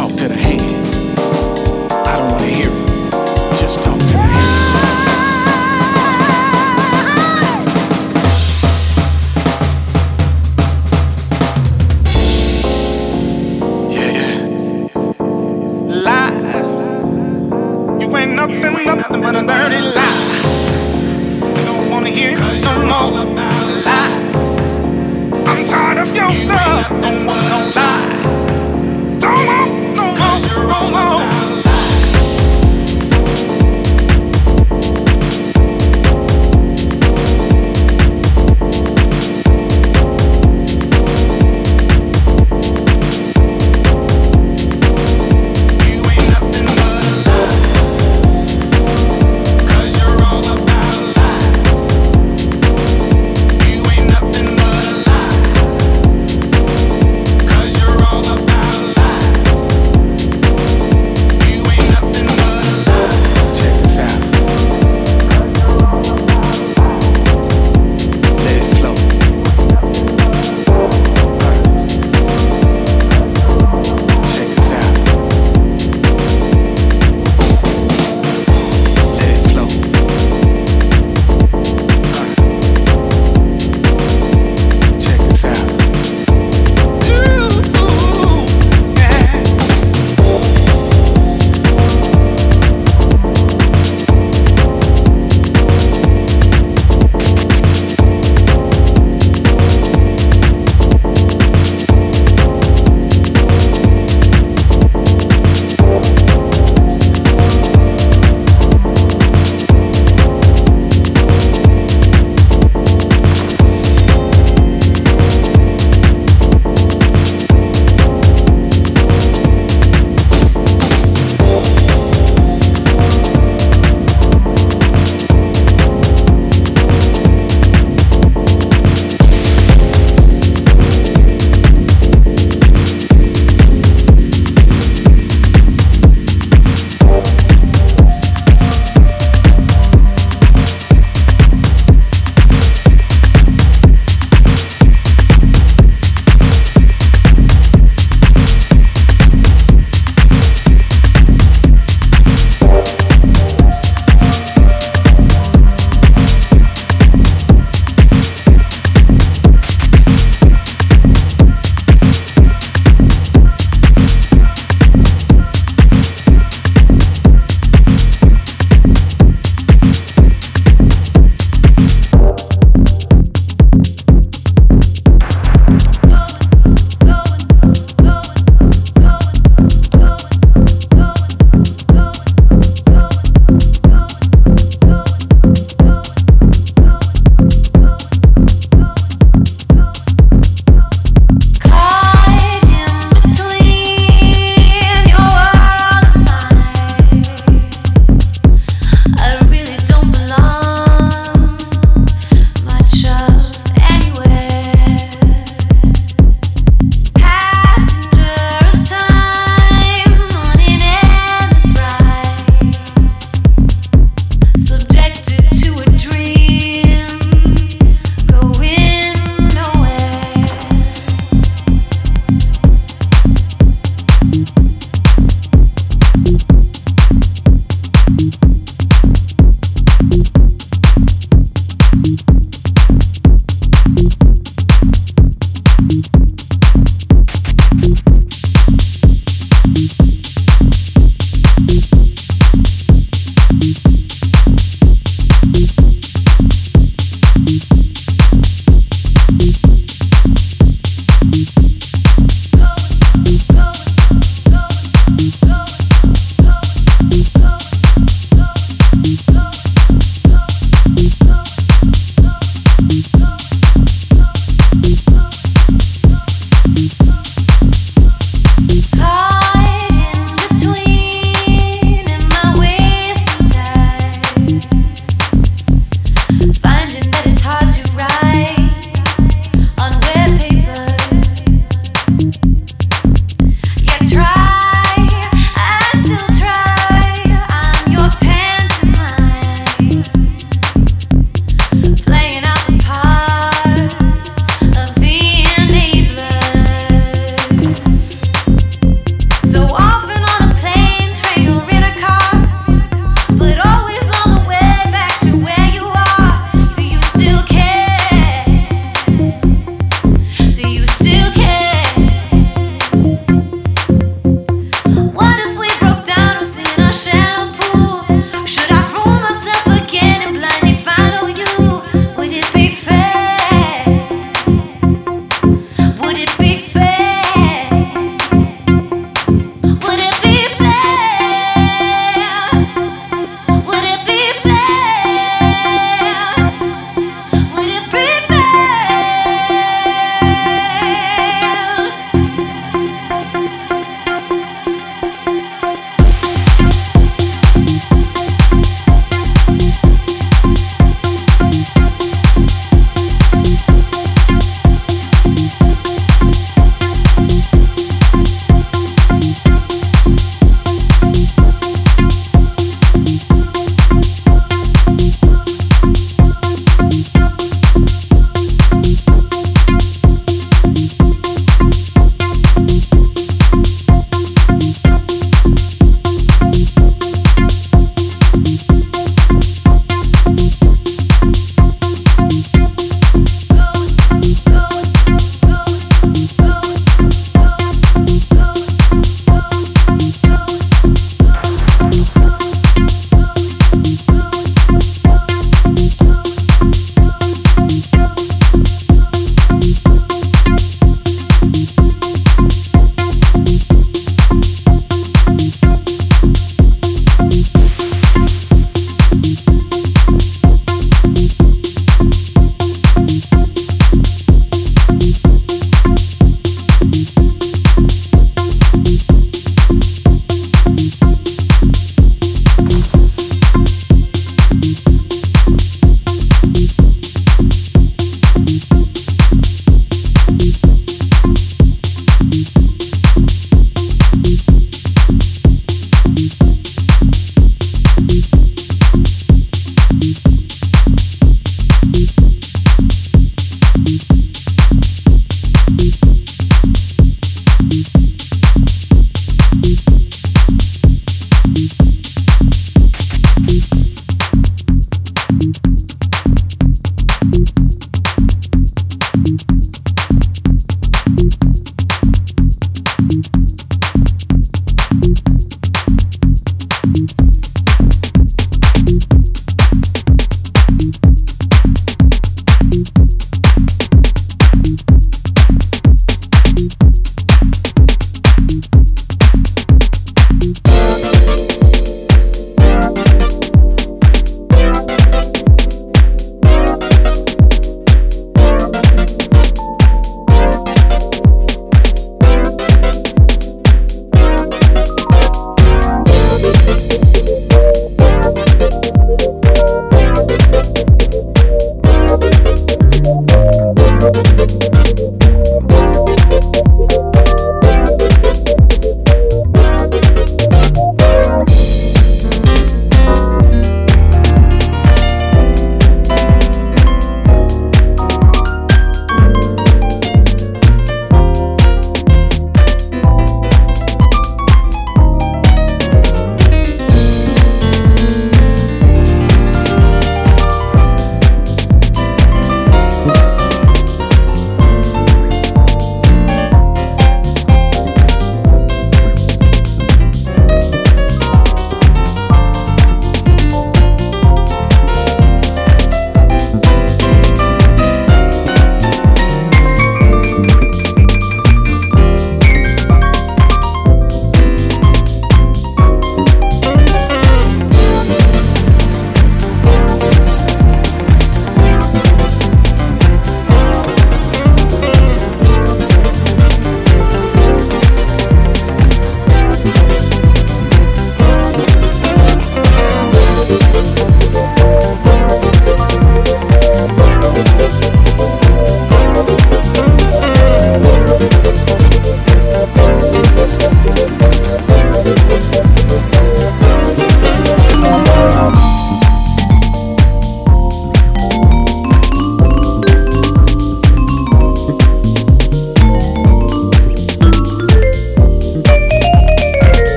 Talk to the hand. I don't want to hear it. Just talk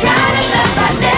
gotta love myself.